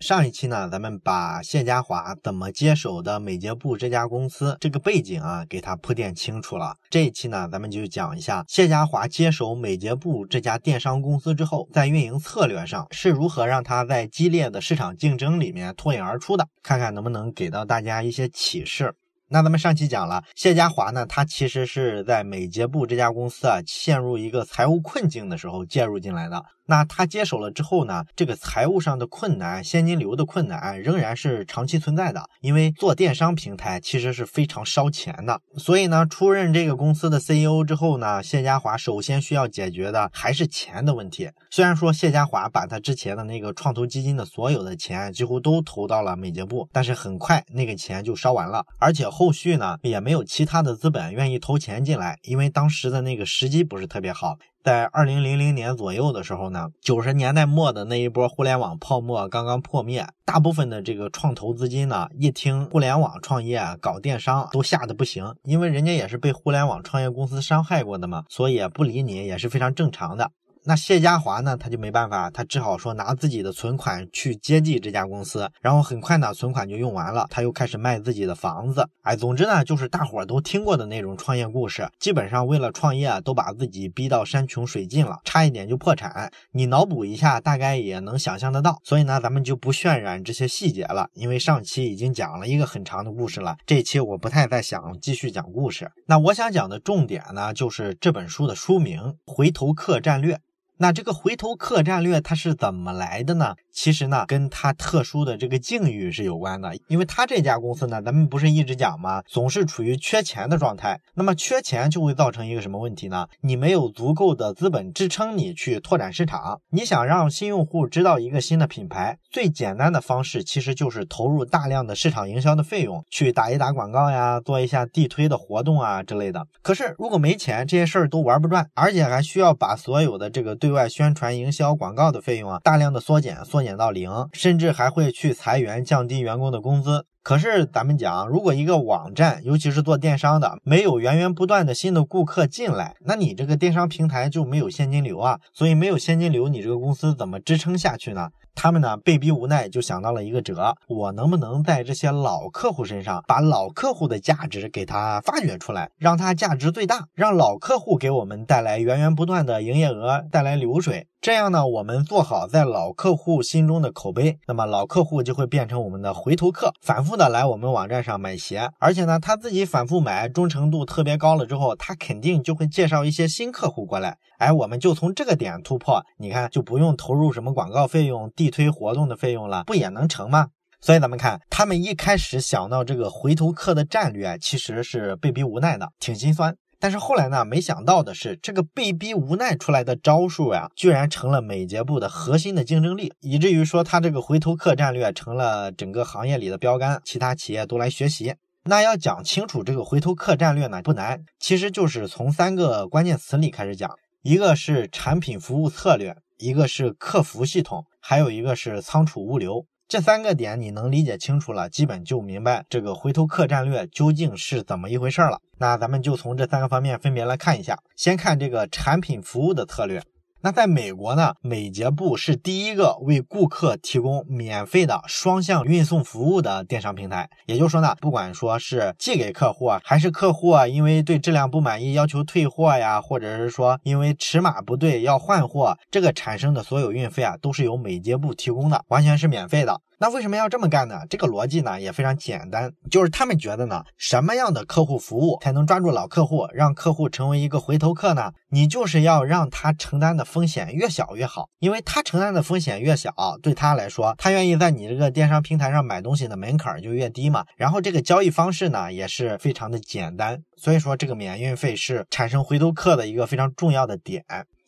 上一期呢，咱们把谢家华怎么接手的美捷布这家公司这个背景啊，给他铺垫清楚了。这一期呢，咱们就讲一下谢家华接手美捷布这家电商公司之后，在运营策略上是如何让他在激烈的市场竞争里面脱颖而出的，看看能不能给到大家一些启示。那咱们上期讲了，谢家华呢，他其实是在美捷布这家公司啊陷入一个财务困境的时候介入进来的。那他接手了之后呢，这个财务上的困难、现金流的困难仍然是长期存在的。因为做电商平台其实是非常烧钱的，所以呢，出任这个公司的 CEO 之后呢，谢家华首先需要解决的还是钱的问题。虽然说谢家华把他之前的那个创投基金的所有的钱几乎都投到了美捷布，但是很快那个钱就烧完了，而且后续呢也没有其他的资本愿意投钱进来，因为当时的那个时机不是特别好。在二零零零年左右的时候呢，九十年代末的那一波互联网泡沫刚刚破灭，大部分的这个创投资金呢，一听互联网创业搞电商都吓得不行，因为人家也是被互联网创业公司伤害过的嘛，所以不理你也是非常正常的。那谢家华呢，他就没办法，他只好说拿自己的存款去接济这家公司，然后很快呢，存款就用完了，他又开始卖自己的房子。哎，总之呢，就是大伙儿都听过的那种创业故事，基本上为了创业都把自己逼到山穷水尽了，差一点就破产。你脑补一下，大概也能想象得到。所以呢，咱们就不渲染这些细节了，因为上期已经讲了一个很长的故事了，这期我不太再想继续讲故事。那我想讲的重点呢，就是这本书的书名《回头客战略》。那这个回头客战略它是怎么来的呢？其实呢，跟它特殊的这个境遇是有关的。因为他这家公司呢，咱们不是一直讲吗？总是处于缺钱的状态。那么缺钱就会造成一个什么问题呢？你没有足够的资本支撑你去拓展市场。你想让新用户知道一个新的品牌，最简单的方式其实就是投入大量的市场营销的费用，去打一打广告呀，做一下地推的活动啊之类的。可是如果没钱，这些事儿都玩不转，而且还需要把所有的这个对对外宣传、营销、广告的费用啊，大量的缩减，缩。减到零，甚至还会去裁员，降低员工的工资。可是咱们讲，如果一个网站，尤其是做电商的，没有源源不断的新的顾客进来，那你这个电商平台就没有现金流啊。所以没有现金流，你这个公司怎么支撑下去呢？他们呢被逼无奈，就想到了一个辙：我能不能在这些老客户身上，把老客户的价值给他发掘出来，让他价值最大，让老客户给我们带来源源不断的营业额，带来流水。这样呢，我们做好在老客户心中的口碑，那么老客户就会变成我们的回头客，反复的来我们网站上买鞋。而且呢，他自己反复买，忠诚度特别高了之后，他肯定就会介绍一些新客户过来。哎，我们就从这个点突破，你看就不用投入什么广告费用、地推活动的费用了，不也能成吗？所以咱们看，他们一开始想到这个回头客的战略，其实是被逼无奈的，挺心酸。但是后来呢，没想到的是，这个被逼无奈出来的招数呀，居然成了美捷部的核心的竞争力，以至于说他这个回头客战略成了整个行业里的标杆，其他企业都来学习。那要讲清楚这个回头客战略呢，不难，其实就是从三个关键词里开始讲。一个是产品服务策略，一个是客服系统，还有一个是仓储物流。这三个点你能理解清楚了，基本就明白这个回头客战略究竟是怎么一回事了。那咱们就从这三个方面分别来看一下。先看这个产品服务的策略。那在美国呢，美捷布是第一个为顾客提供免费的双向运送服务的电商平台。也就是说呢，不管说是寄给客户啊，还是客户啊，因为对质量不满意要求退货呀，或者是说因为尺码不对要换货，这个产生的所有运费啊，都是由美捷布提供的，完全是免费的。那为什么要这么干呢？这个逻辑呢也非常简单，就是他们觉得呢，什么样的客户服务才能抓住老客户，让客户成为一个回头客呢？你就是要让他承担的风险越小越好，因为他承担的风险越小，对他来说，他愿意在你这个电商平台上买东西的门槛就越低嘛。然后这个交易方式呢也是非常的简单，所以说这个免运费是产生回头客的一个非常重要的点。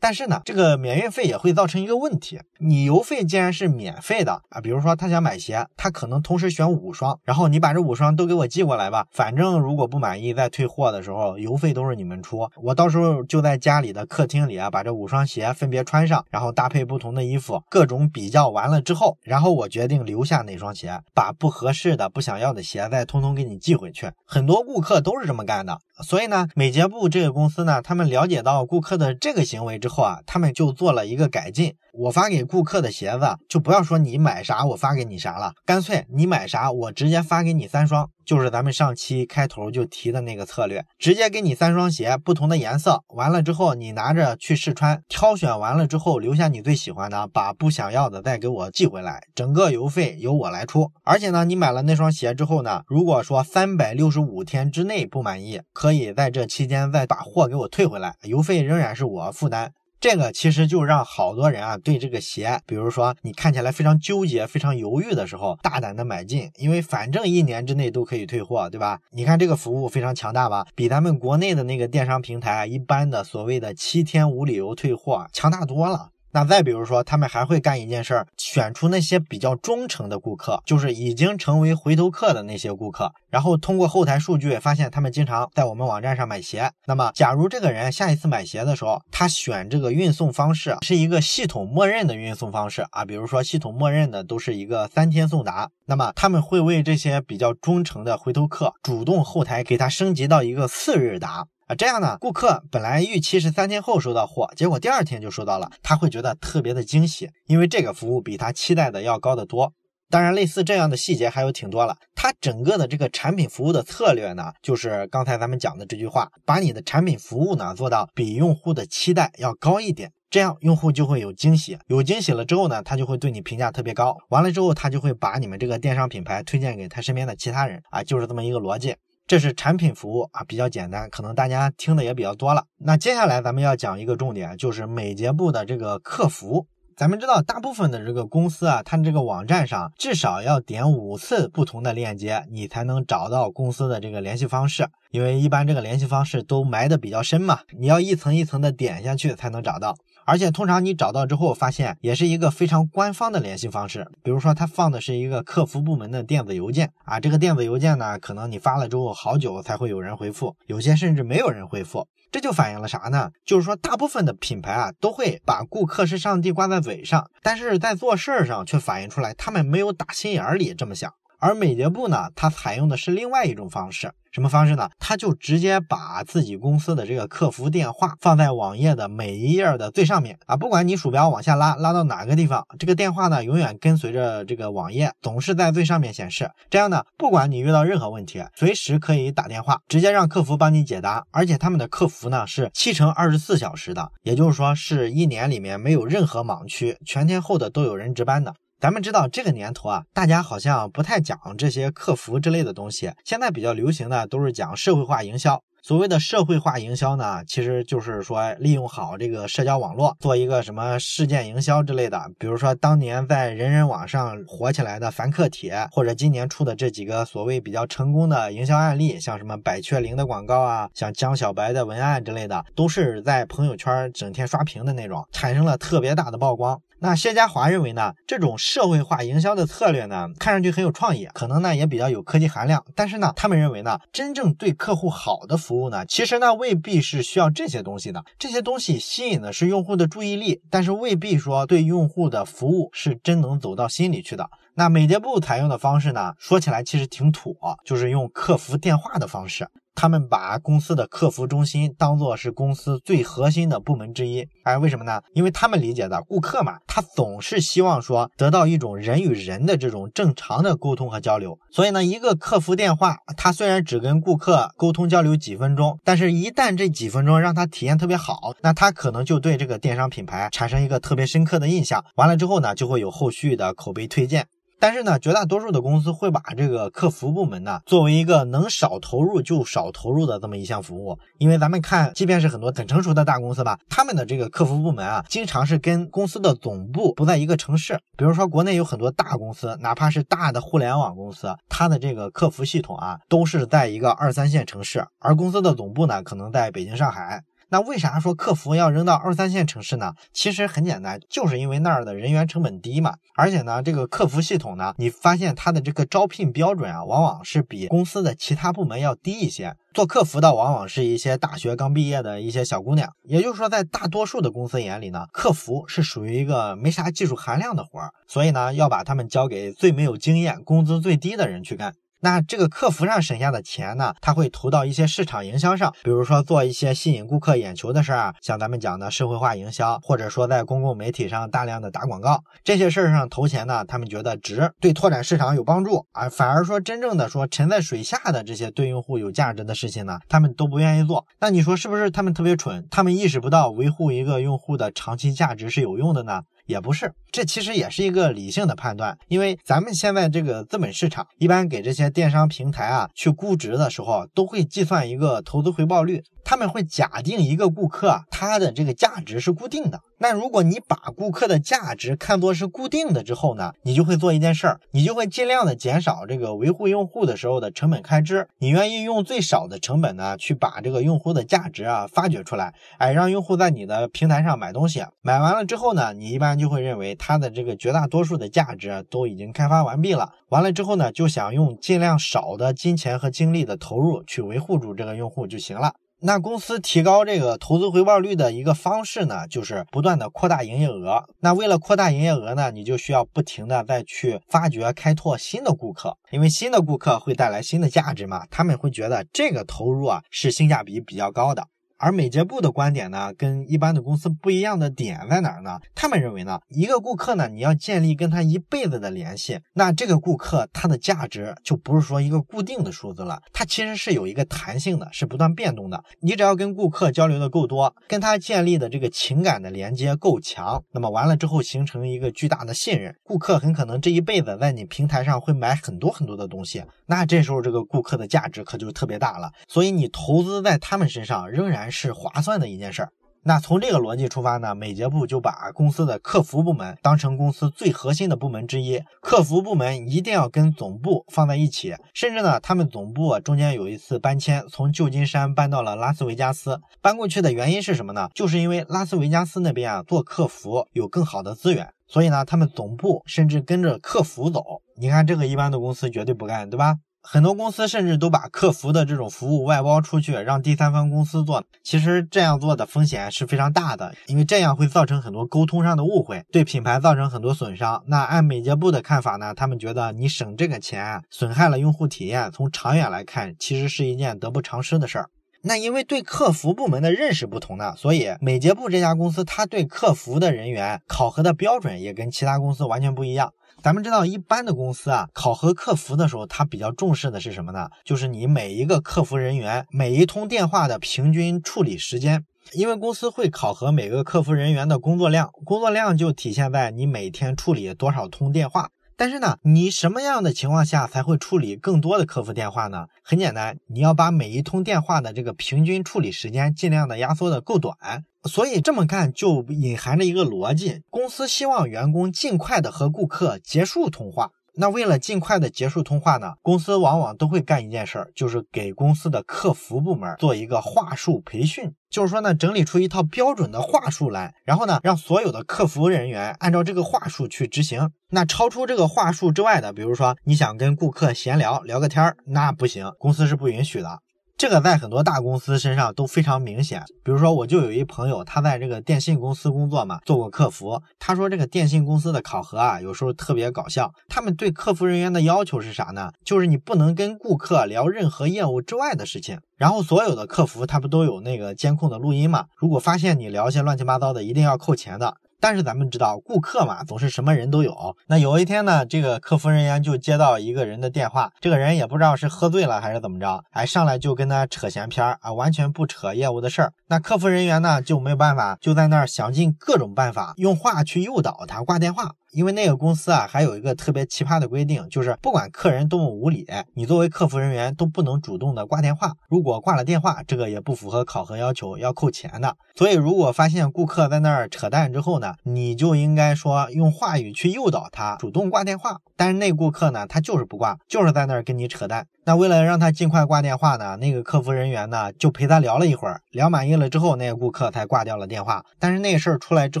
但是呢，这个免运费也会造成一个问题。你邮费既然是免费的啊，比如说他想买鞋，他可能同时选五双，然后你把这五双都给我寄过来吧，反正如果不满意再退货的时候，邮费都是你们出。我到时候就在家里的客厅里啊，把这五双鞋分别穿上，然后搭配不同的衣服，各种比较完了之后，然后我决定留下哪双鞋，把不合适的、不想要的鞋再通通给你寄回去。很多顾客都是这么干的，所以呢，美捷布这个公司呢，他们了解到顾客的这个行为之。后啊，他们就做了一个改进。我发给顾客的鞋子，就不要说你买啥我发给你啥了，干脆你买啥我直接发给你三双，就是咱们上期开头就提的那个策略，直接给你三双鞋，不同的颜色，完了之后你拿着去试穿，挑选完了之后留下你最喜欢的，把不想要的再给我寄回来，整个邮费由我来出。而且呢，你买了那双鞋之后呢，如果说三百六十五天之内不满意，可以在这期间再把货给我退回来，邮费仍然是我负担。这个其实就让好多人啊对这个鞋，比如说你看起来非常纠结、非常犹豫的时候，大胆的买进，因为反正一年之内都可以退货，对吧？你看这个服务非常强大吧，比咱们国内的那个电商平台一般的所谓的七天无理由退货强大多了。那再比如说，他们还会干一件事儿，选出那些比较忠诚的顾客，就是已经成为回头客的那些顾客，然后通过后台数据发现他们经常在我们网站上买鞋。那么，假如这个人下一次买鞋的时候，他选这个运送方式是一个系统默认的运送方式啊，比如说系统默认的都是一个三天送达，那么他们会为这些比较忠诚的回头客主动后台给他升级到一个四日达。这样呢，顾客本来预期是三天后收到货，结果第二天就收到了，他会觉得特别的惊喜，因为这个服务比他期待的要高得多。当然，类似这样的细节还有挺多了。它整个的这个产品服务的策略呢，就是刚才咱们讲的这句话，把你的产品服务呢做到比用户的期待要高一点，这样用户就会有惊喜，有惊喜了之后呢，他就会对你评价特别高，完了之后他就会把你们这个电商品牌推荐给他身边的其他人啊，就是这么一个逻辑。这是产品服务啊，比较简单，可能大家听的也比较多了。那接下来咱们要讲一个重点，就是美捷部的这个客服。咱们知道，大部分的这个公司啊，它这个网站上至少要点五次不同的链接，你才能找到公司的这个联系方式。因为一般这个联系方式都埋的比较深嘛，你要一层一层的点下去才能找到。而且通常你找到之后，发现也是一个非常官方的联系方式。比如说，他放的是一个客服部门的电子邮件啊，这个电子邮件呢，可能你发了之后好久才会有人回复，有些甚至没有人回复。这就反映了啥呢？就是说，大部分的品牌啊，都会把顾客是上帝挂在嘴上，但是在做事儿上却反映出来他们没有打心眼里这么想。而美捷部呢，它采用的是另外一种方式，什么方式呢？他就直接把自己公司的这个客服电话放在网页的每一页的最上面啊，不管你鼠标往下拉，拉到哪个地方，这个电话呢永远跟随着这个网页，总是在最上面显示。这样呢，不管你遇到任何问题，随时可以打电话，直接让客服帮你解答。而且他们的客服呢是七乘二十四小时的，也就是说是一年里面没有任何盲区，全天候的都有人值班的。咱们知道这个年头啊，大家好像不太讲这些客服之类的东西。现在比较流行的都是讲社会化营销。所谓的社会化营销呢，其实就是说利用好这个社交网络，做一个什么事件营销之类的。比如说当年在人人网上火起来的凡客帖，或者今年出的这几个所谓比较成功的营销案例，像什么百雀羚的广告啊，像江小白的文案之类的，都是在朋友圈整天刷屏的那种，产生了特别大的曝光。那谢家华认为呢，这种社会化营销的策略呢，看上去很有创意，可能呢也比较有科技含量。但是呢，他们认为呢，真正对客户好的服务呢，其实呢未必是需要这些东西的。这些东西吸引的是用户的注意力，但是未必说对用户的服务是真能走到心里去的。那美捷部采用的方式呢，说起来其实挺土，就是用客服电话的方式。他们把公司的客服中心当做是公司最核心的部门之一，哎，为什么呢？因为他们理解的顾客嘛，他总是希望说得到一种人与人的这种正常的沟通和交流。所以呢，一个客服电话，他虽然只跟顾客沟通交流几分钟，但是一旦这几分钟让他体验特别好，那他可能就对这个电商品牌产生一个特别深刻的印象。完了之后呢，就会有后续的口碑推荐。但是呢，绝大多数的公司会把这个客服部门呢作为一个能少投入就少投入的这么一项服务，因为咱们看，即便是很多很成熟的大公司吧，他们的这个客服部门啊，经常是跟公司的总部不在一个城市。比如说，国内有很多大公司，哪怕是大的互联网公司，它的这个客服系统啊，都是在一个二三线城市，而公司的总部呢，可能在北京、上海。那为啥说客服要扔到二三线城市呢？其实很简单，就是因为那儿的人员成本低嘛。而且呢，这个客服系统呢，你发现它的这个招聘标准啊，往往是比公司的其他部门要低一些。做客服的往往是一些大学刚毕业的一些小姑娘。也就是说，在大多数的公司眼里呢，客服是属于一个没啥技术含量的活儿，所以呢，要把他们交给最没有经验、工资最低的人去干。那这个客服上省下的钱呢，他会投到一些市场营销上，比如说做一些吸引顾客眼球的事儿啊，像咱们讲的社会化营销，或者说在公共媒体上大量的打广告，这些事儿上投钱呢，他们觉得值，对拓展市场有帮助啊。反而说真正的说沉在水下的这些对用户有价值的事情呢，他们都不愿意做。那你说是不是他们特别蠢？他们意识不到维护一个用户的长期价值是有用的呢？也不是，这其实也是一个理性的判断，因为咱们现在这个资本市场一般给这些电商平台啊去估值的时候，都会计算一个投资回报率。他们会假定一个顾客他的这个价值是固定的。那如果你把顾客的价值看作是固定的之后呢，你就会做一件事儿，你就会尽量的减少这个维护用户的时候的成本开支。你愿意用最少的成本呢，去把这个用户的价值啊发掘出来，哎，让用户在你的平台上买东西。买完了之后呢，你一般就会认为他的这个绝大多数的价值都已经开发完毕了。完了之后呢，就想用尽量少的金钱和精力的投入去维护住这个用户就行了。那公司提高这个投资回报率的一个方式呢，就是不断的扩大营业额。那为了扩大营业额呢，你就需要不停的再去发掘、开拓新的顾客，因为新的顾客会带来新的价值嘛，他们会觉得这个投入啊是性价比比较高的。而美捷部的观点呢，跟一般的公司不一样的点在哪儿呢？他们认为呢，一个顾客呢，你要建立跟他一辈子的联系，那这个顾客他的价值就不是说一个固定的数字了，它其实是有一个弹性的，是不断变动的。你只要跟顾客交流的够多，跟他建立的这个情感的连接够强，那么完了之后形成一个巨大的信任，顾客很可能这一辈子在你平台上会买很多很多的东西，那这时候这个顾客的价值可就特别大了。所以你投资在他们身上仍然。是划算的一件事儿。那从这个逻辑出发呢，美捷部就把公司的客服部门当成公司最核心的部门之一。客服部门一定要跟总部放在一起，甚至呢，他们总部中间有一次搬迁，从旧金山搬到了拉斯维加斯。搬过去的原因是什么呢？就是因为拉斯维加斯那边啊做客服有更好的资源，所以呢，他们总部甚至跟着客服走。你看这个一般的公司绝对不干，对吧？很多公司甚至都把客服的这种服务外包出去，让第三方公司做。其实这样做的风险是非常大的，因为这样会造成很多沟通上的误会，对品牌造成很多损伤。那按美捷部的看法呢，他们觉得你省这个钱，损害了用户体验，从长远来看，其实是一件得不偿失的事儿。那因为对客服部门的认识不同呢，所以美捷部这家公司，它对客服的人员考核的标准也跟其他公司完全不一样。咱们知道，一般的公司啊，考核客服的时候，他比较重视的是什么呢？就是你每一个客服人员每一通电话的平均处理时间，因为公司会考核每个客服人员的工作量，工作量就体现在你每天处理多少通电话。但是呢，你什么样的情况下才会处理更多的客服电话呢？很简单，你要把每一通电话的这个平均处理时间尽量的压缩的够短。所以这么干就隐含着一个逻辑：公司希望员工尽快的和顾客结束通话。那为了尽快的结束通话呢，公司往往都会干一件事儿，就是给公司的客服部门做一个话术培训。就是说呢，整理出一套标准的话术来，然后呢，让所有的客服人员按照这个话术去执行。那超出这个话术之外的，比如说你想跟顾客闲聊聊个天儿，那不行，公司是不允许的。这个在很多大公司身上都非常明显，比如说我就有一朋友，他在这个电信公司工作嘛，做过客服。他说这个电信公司的考核啊，有时候特别搞笑。他们对客服人员的要求是啥呢？就是你不能跟顾客聊任何业务之外的事情。然后所有的客服他不都有那个监控的录音嘛？如果发现你聊些乱七八糟的，一定要扣钱的。但是咱们知道，顾客嘛，总是什么人都有。那有一天呢，这个客服人员就接到一个人的电话，这个人也不知道是喝醉了还是怎么着，哎，上来就跟他扯闲篇儿啊，完全不扯业务的事儿。那客服人员呢就没有办法，就在那儿想尽各种办法，用话去诱导他挂电话。因为那个公司啊，还有一个特别奇葩的规定，就是不管客人多么无理，你作为客服人员都不能主动的挂电话。如果挂了电话，这个也不符合考核要求，要扣钱的。所以，如果发现顾客在那儿扯淡之后呢，你就应该说用话语去诱导他主动挂电话。但是那顾客呢，他就是不挂，就是在那儿跟你扯淡。那为了让他尽快挂电话呢，那个客服人员呢就陪他聊了一会儿，聊满意了之后，那个顾客才挂掉了电话。但是那事儿出来之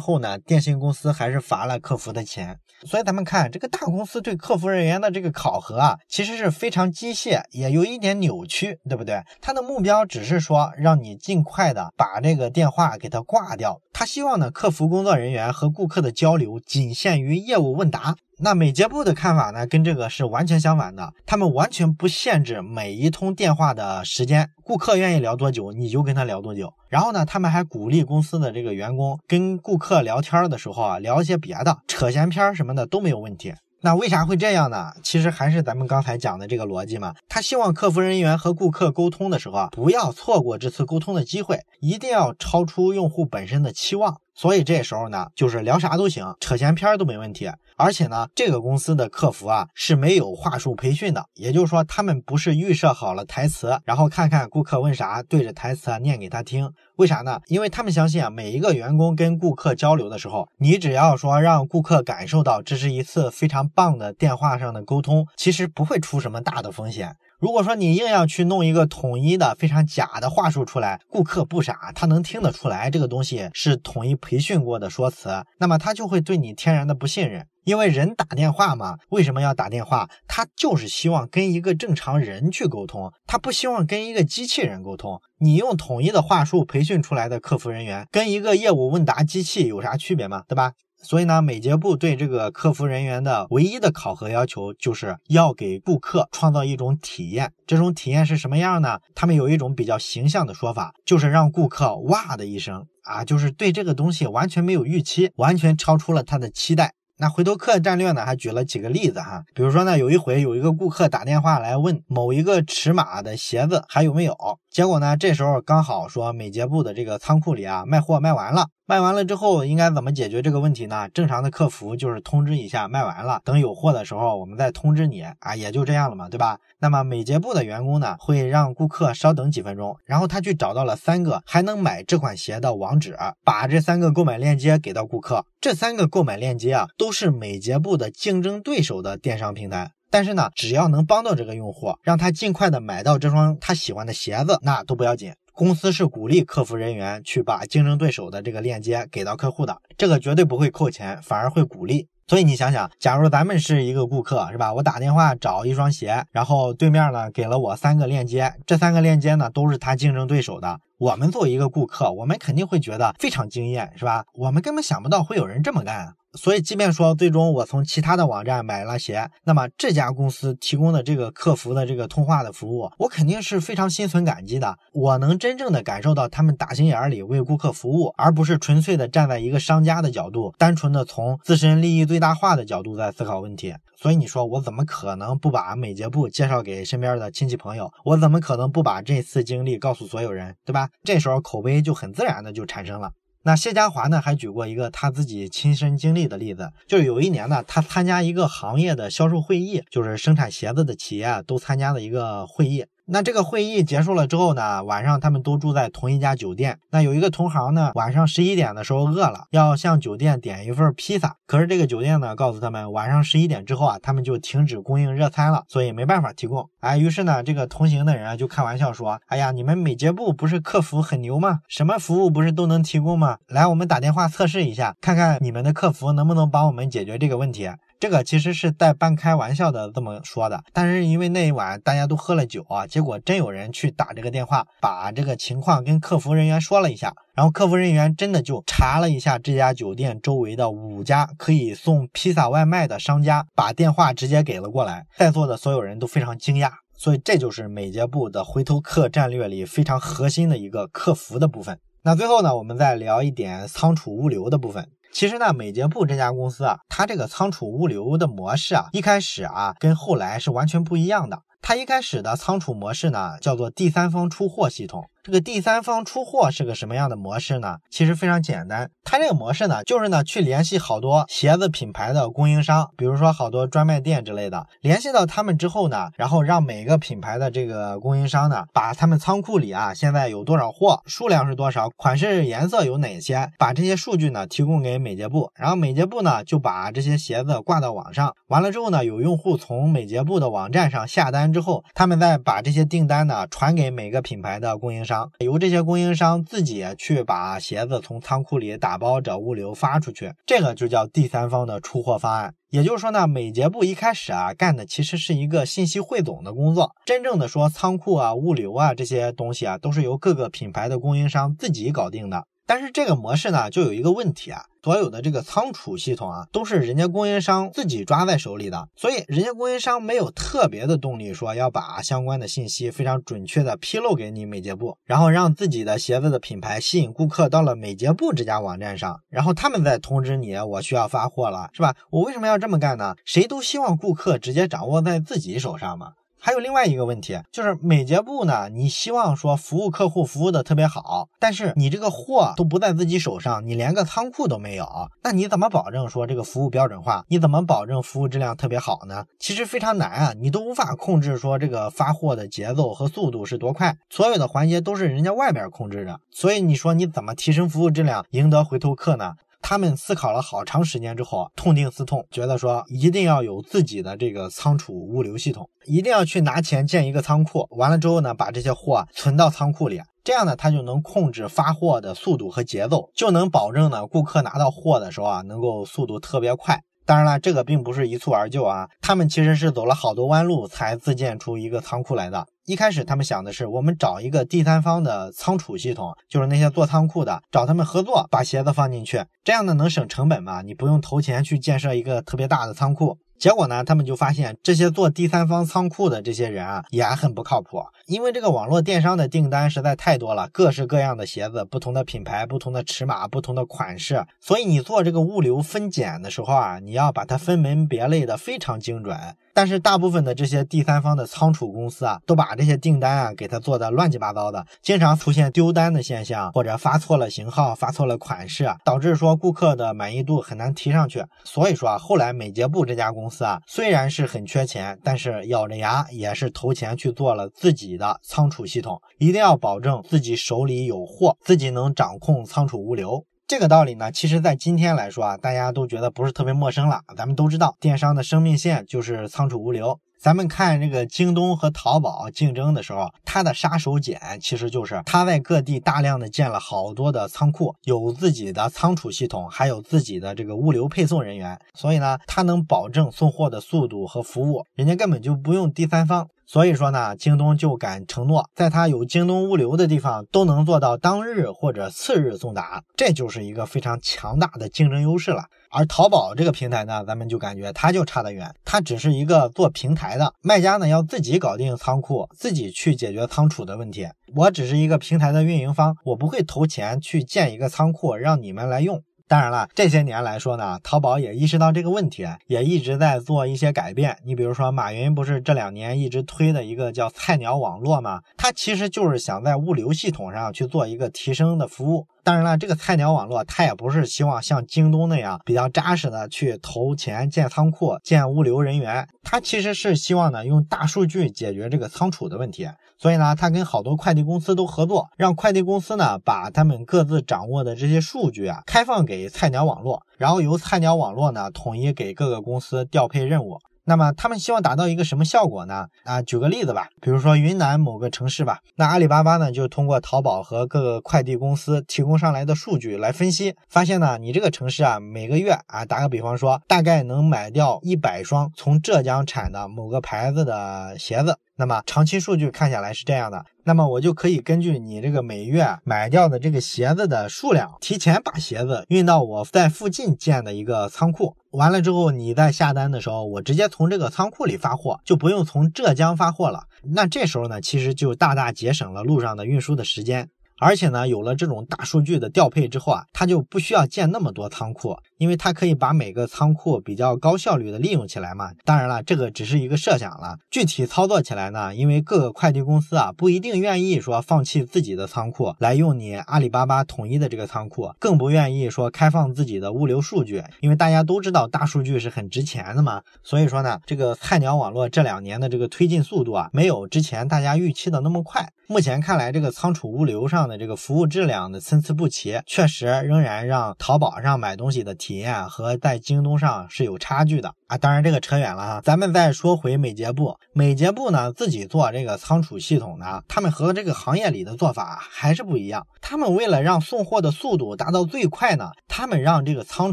后呢，电信公司还是罚了客服的钱。所以咱们看这个大公司对客服人员的这个考核啊，其实是非常机械，也有一点扭曲，对不对？他的目标只是说让你尽快的把这个电话给他挂掉。他希望呢，客服工作人员和顾客的交流仅限于业务问答。那美捷部的看法呢，跟这个是完全相反的。他们完全不限制每一通电话的时间，顾客愿意聊多久，你就跟他聊多久。然后呢，他们还鼓励公司的这个员工跟顾客聊天的时候啊，聊一些别的，扯闲篇什么的都没有问题。那为啥会这样呢？其实还是咱们刚才讲的这个逻辑嘛。他希望客服人员和顾客沟通的时候啊，不要错过这次沟通的机会，一定要超出用户本身的期望。所以这时候呢，就是聊啥都行，扯闲篇都没问题。而且呢，这个公司的客服啊是没有话术培训的，也就是说，他们不是预设好了台词，然后看看顾客问啥，对着台词啊念给他听。为啥呢？因为他们相信啊，每一个员工跟顾客交流的时候，你只要说让顾客感受到这是一次非常棒的电话上的沟通，其实不会出什么大的风险。如果说你硬要去弄一个统一的非常假的话术出来，顾客不傻，他能听得出来这个东西是统一培训过的说辞，那么他就会对你天然的不信任。因为人打电话嘛，为什么要打电话？他就是希望跟一个正常人去沟通，他不希望跟一个机器人沟通。你用统一的话术培训出来的客服人员，跟一个业务问答机器有啥区别吗？对吧？所以呢，美捷部对这个客服人员的唯一的考核要求，就是要给顾客创造一种体验。这种体验是什么样呢？他们有一种比较形象的说法，就是让顾客哇的一声啊，就是对这个东西完全没有预期，完全超出了他的期待。那回头客战略呢，还举了几个例子哈，比如说呢，有一回有一个顾客打电话来问某一个尺码的鞋子还有没有，结果呢，这时候刚好说美睫部的这个仓库里啊卖货卖完了。卖完了之后应该怎么解决这个问题呢？正常的客服就是通知一下卖完了，等有货的时候我们再通知你啊，也就这样了嘛，对吧？那么美睫部的员工呢，会让顾客稍等几分钟，然后他去找到了三个还能买这款鞋的网址，把这三个购买链接给到顾客。这三个购买链接啊，都是美睫部的竞争对手的电商平台，但是呢，只要能帮到这个用户，让他尽快的买到这双他喜欢的鞋子，那都不要紧。公司是鼓励客服人员去把竞争对手的这个链接给到客户的，这个绝对不会扣钱，反而会鼓励。所以你想想，假如咱们是一个顾客，是吧？我打电话找一双鞋，然后对面呢给了我三个链接，这三个链接呢都是他竞争对手的。我们作为一个顾客，我们肯定会觉得非常惊艳，是吧？我们根本想不到会有人这么干。所以，即便说最终我从其他的网站买了鞋，那么这家公司提供的这个客服的这个通话的服务，我肯定是非常心存感激的。我能真正的感受到他们打心眼里为顾客服务，而不是纯粹的站在一个商家的角度，单纯的从自身利益最大化的角度在思考问题。所以你说我怎么可能不把美捷部介绍给身边的亲戚朋友？我怎么可能不把这次经历告诉所有人，对吧？这时候口碑就很自然的就产生了。那谢家华呢，还举过一个他自己亲身经历的例子，就是有一年呢，他参加一个行业的销售会议，就是生产鞋子的企业啊都参加的一个会议。那这个会议结束了之后呢，晚上他们都住在同一家酒店。那有一个同行呢，晚上十一点的时候饿了，要向酒店点一份披萨。可是这个酒店呢，告诉他们晚上十一点之后啊，他们就停止供应热餐了，所以没办法提供。哎，于是呢，这个同行的人啊就开玩笑说：“哎呀，你们美睫部不是客服很牛吗？什么服务不是都能提供吗？来，我们打电话测试一下，看看你们的客服能不能帮我们解决这个问题。”这个其实是带半开玩笑的这么说的，但是因为那一晚大家都喝了酒啊，结果真有人去打这个电话，把这个情况跟客服人员说了一下，然后客服人员真的就查了一下这家酒店周围的五家可以送披萨外卖的商家，把电话直接给了过来，在座的所有人都非常惊讶，所以这就是美捷部的回头客战略里非常核心的一个客服的部分。那最后呢，我们再聊一点仓储物流的部分。其实呢，美捷布这家公司啊，它这个仓储物流的模式啊，一开始啊，跟后来是完全不一样的。它一开始的仓储模式呢，叫做第三方出货系统。这个第三方出货是个什么样的模式呢？其实非常简单，它这个模式呢，就是呢去联系好多鞋子品牌的供应商，比如说好多专卖店之类的，联系到他们之后呢，然后让每个品牌的这个供应商呢，把他们仓库里啊现在有多少货，数量是多少，款式颜色有哪些，把这些数据呢提供给美捷部，然后美捷部呢就把这些鞋子挂到网上，完了之后呢，有用户从美捷部的网站上下单之后，他们再把这些订单呢传给每个品牌的供应商。由这些供应商自己去把鞋子从仓库里打包着物流发出去，这个就叫第三方的出货方案。也就是说呢，美捷部一开始啊干的其实是一个信息汇总的工作，真正的说仓库啊、物流啊这些东西啊都是由各个品牌的供应商自己搞定的。但是这个模式呢，就有一个问题啊，所有的这个仓储系统啊，都是人家供应商自己抓在手里的，所以人家供应商没有特别的动力说要把相关的信息非常准确的披露给你美捷部，然后让自己的鞋子的品牌吸引顾客到了美捷部这家网站上，然后他们再通知你我需要发货了，是吧？我为什么要这么干呢？谁都希望顾客直接掌握在自己手上嘛。还有另外一个问题，就是美捷部呢，你希望说服务客户服务的特别好，但是你这个货都不在自己手上，你连个仓库都没有，那你怎么保证说这个服务标准化？你怎么保证服务质量特别好呢？其实非常难啊，你都无法控制说这个发货的节奏和速度是多快，所有的环节都是人家外边控制的，所以你说你怎么提升服务质量，赢得回头客呢？他们思考了好长时间之后，痛定思痛，觉得说一定要有自己的这个仓储物流系统，一定要去拿钱建一个仓库，完了之后呢，把这些货存到仓库里，这样呢，他就能控制发货的速度和节奏，就能保证呢，顾客拿到货的时候啊，能够速度特别快。当然了，这个并不是一蹴而就啊，他们其实是走了好多弯路才自建出一个仓库来的。一开始他们想的是，我们找一个第三方的仓储系统，就是那些做仓库的，找他们合作，把鞋子放进去，这样呢能省成本嘛？你不用投钱去建设一个特别大的仓库。结果呢，他们就发现这些做第三方仓库的这些人啊，也很不靠谱。因为这个网络电商的订单实在太多了，各式各样的鞋子，不同的品牌、不同的尺码、不同的款式，所以你做这个物流分拣的时候啊，你要把它分门别类的非常精准。但是大部分的这些第三方的仓储公司啊，都把这些订单啊给它做的乱七八糟的，经常出现丢单的现象，或者发错了型号、发错了款式，导致说顾客的满意度很难提上去。所以说啊，后来美捷部这家公司啊，虽然是很缺钱，但是咬着牙也是投钱去做了自己的仓储系统，一定要保证自己手里有货，自己能掌控仓储物流。这个道理呢，其实在今天来说啊，大家都觉得不是特别陌生了。咱们都知道，电商的生命线就是仓储物流。咱们看这个京东和淘宝竞争的时候，它的杀手锏其实就是它在各地大量的建了好多的仓库，有自己的仓储系统，还有自己的这个物流配送人员，所以呢，它能保证送货的速度和服务，人家根本就不用第三方。所以说呢，京东就敢承诺，在它有京东物流的地方，都能做到当日或者次日送达，这就是一个非常强大的竞争优势了。而淘宝这个平台呢，咱们就感觉它就差得远，它只是一个做平台的，卖家呢要自己搞定仓库，自己去解决仓储的问题。我只是一个平台的运营方，我不会投钱去建一个仓库让你们来用。当然了，这些年来说呢，淘宝也意识到这个问题，也一直在做一些改变。你比如说，马云不是这两年一直推的一个叫菜鸟网络吗？他其实就是想在物流系统上去做一个提升的服务。当然了，这个菜鸟网络它也不是希望像京东那样比较扎实的去投钱建仓库、建物流人员，它其实是希望呢用大数据解决这个仓储的问题。所以呢，他跟好多快递公司都合作，让快递公司呢把他们各自掌握的这些数据啊开放给菜鸟网络，然后由菜鸟网络呢统一给各个公司调配任务。那么他们希望达到一个什么效果呢？啊，举个例子吧，比如说云南某个城市吧，那阿里巴巴呢就通过淘宝和各个快递公司提供上来的数据来分析，发现呢，你这个城市啊，每个月啊，打个比方说，大概能买掉一百双从浙江产的某个牌子的鞋子。那么长期数据看下来是这样的，那么我就可以根据你这个每月买掉的这个鞋子的数量，提前把鞋子运到我在附近建的一个仓库。完了之后，你在下单的时候，我直接从这个仓库里发货，就不用从浙江发货了。那这时候呢，其实就大大节省了路上的运输的时间。而且呢，有了这种大数据的调配之后啊，它就不需要建那么多仓库，因为它可以把每个仓库比较高效率的利用起来嘛。当然了，这个只是一个设想了，具体操作起来呢，因为各个快递公司啊不一定愿意说放弃自己的仓库来用你阿里巴巴统一的这个仓库，更不愿意说开放自己的物流数据，因为大家都知道大数据是很值钱的嘛。所以说呢，这个菜鸟网络这两年的这个推进速度啊，没有之前大家预期的那么快。目前看来，这个仓储物流上的这个服务质量的参差不齐，确实仍然让淘宝上买东西的体体验和在京东上是有差距的啊。当然，这个扯远了哈，咱们再说回美捷部。美捷部呢自己做这个仓储系统呢，他们和这个行业里的做法还是不一样。他们为了让送货的速度达到最快呢，他们让这个仓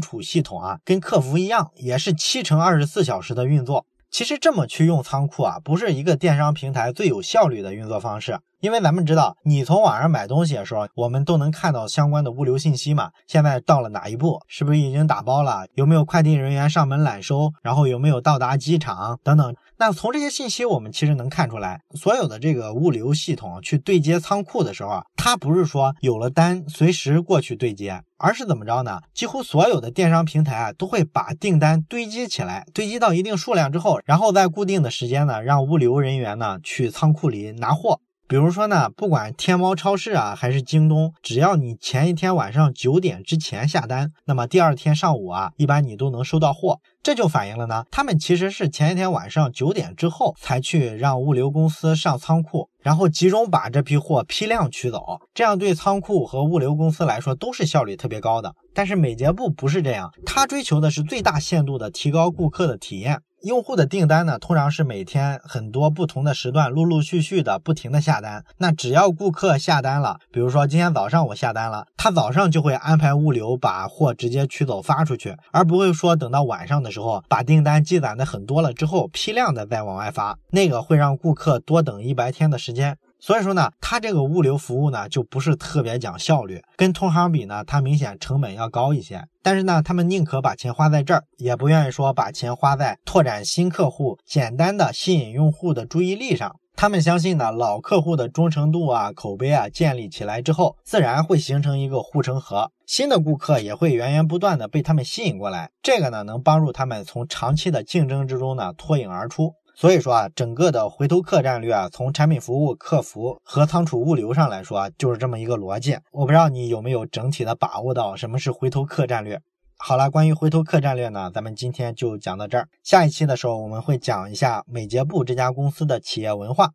储系统啊跟客服一样，也是七乘二十四小时的运作。其实这么去用仓库啊，不是一个电商平台最有效率的运作方式。因为咱们知道，你从网上买东西的时候，我们都能看到相关的物流信息嘛。现在到了哪一步，是不是已经打包了？有没有快递人员上门揽收？然后有没有到达机场等等？那从这些信息，我们其实能看出来，所有的这个物流系统去对接仓库的时候，它不是说有了单随时过去对接，而是怎么着呢？几乎所有的电商平台啊，都会把订单堆积起来，堆积到一定数量之后，然后在固定的时间呢，让物流人员呢去仓库里拿货。比如说呢，不管天猫超市啊，还是京东，只要你前一天晚上九点之前下单，那么第二天上午啊，一般你都能收到货。这就反映了呢，他们其实是前一天晚上九点之后才去让物流公司上仓库，然后集中把这批货批量取走，这样对仓库和物流公司来说都是效率特别高的。但是美捷部不是这样，它追求的是最大限度的提高顾客的体验。用户的订单呢，通常是每天很多不同的时段，陆陆续续的不停的下单。那只要顾客下单了，比如说今天早上我下单了，他早上就会安排物流把货直接取走发出去，而不会说等到晚上的时候把订单积攒的很多了之后批量的再往外发，那个会让顾客多等一白天的时间。所以说呢，它这个物流服务呢就不是特别讲效率，跟同行比呢，它明显成本要高一些。但是呢，他们宁可把钱花在这儿，也不愿意说把钱花在拓展新客户、简单的吸引用户的注意力上。他们相信呢，老客户的忠诚度啊、口碑啊建立起来之后，自然会形成一个护城河，新的顾客也会源源不断的被他们吸引过来。这个呢，能帮助他们从长期的竞争之中呢脱颖而出。所以说啊，整个的回头客战略啊，从产品服务、客服和仓储物流上来说啊，就是这么一个逻辑。我不知道你有没有整体的把握到什么是回头客战略。好了，关于回头客战略呢，咱们今天就讲到这儿。下一期的时候，我们会讲一下美捷部这家公司的企业文化。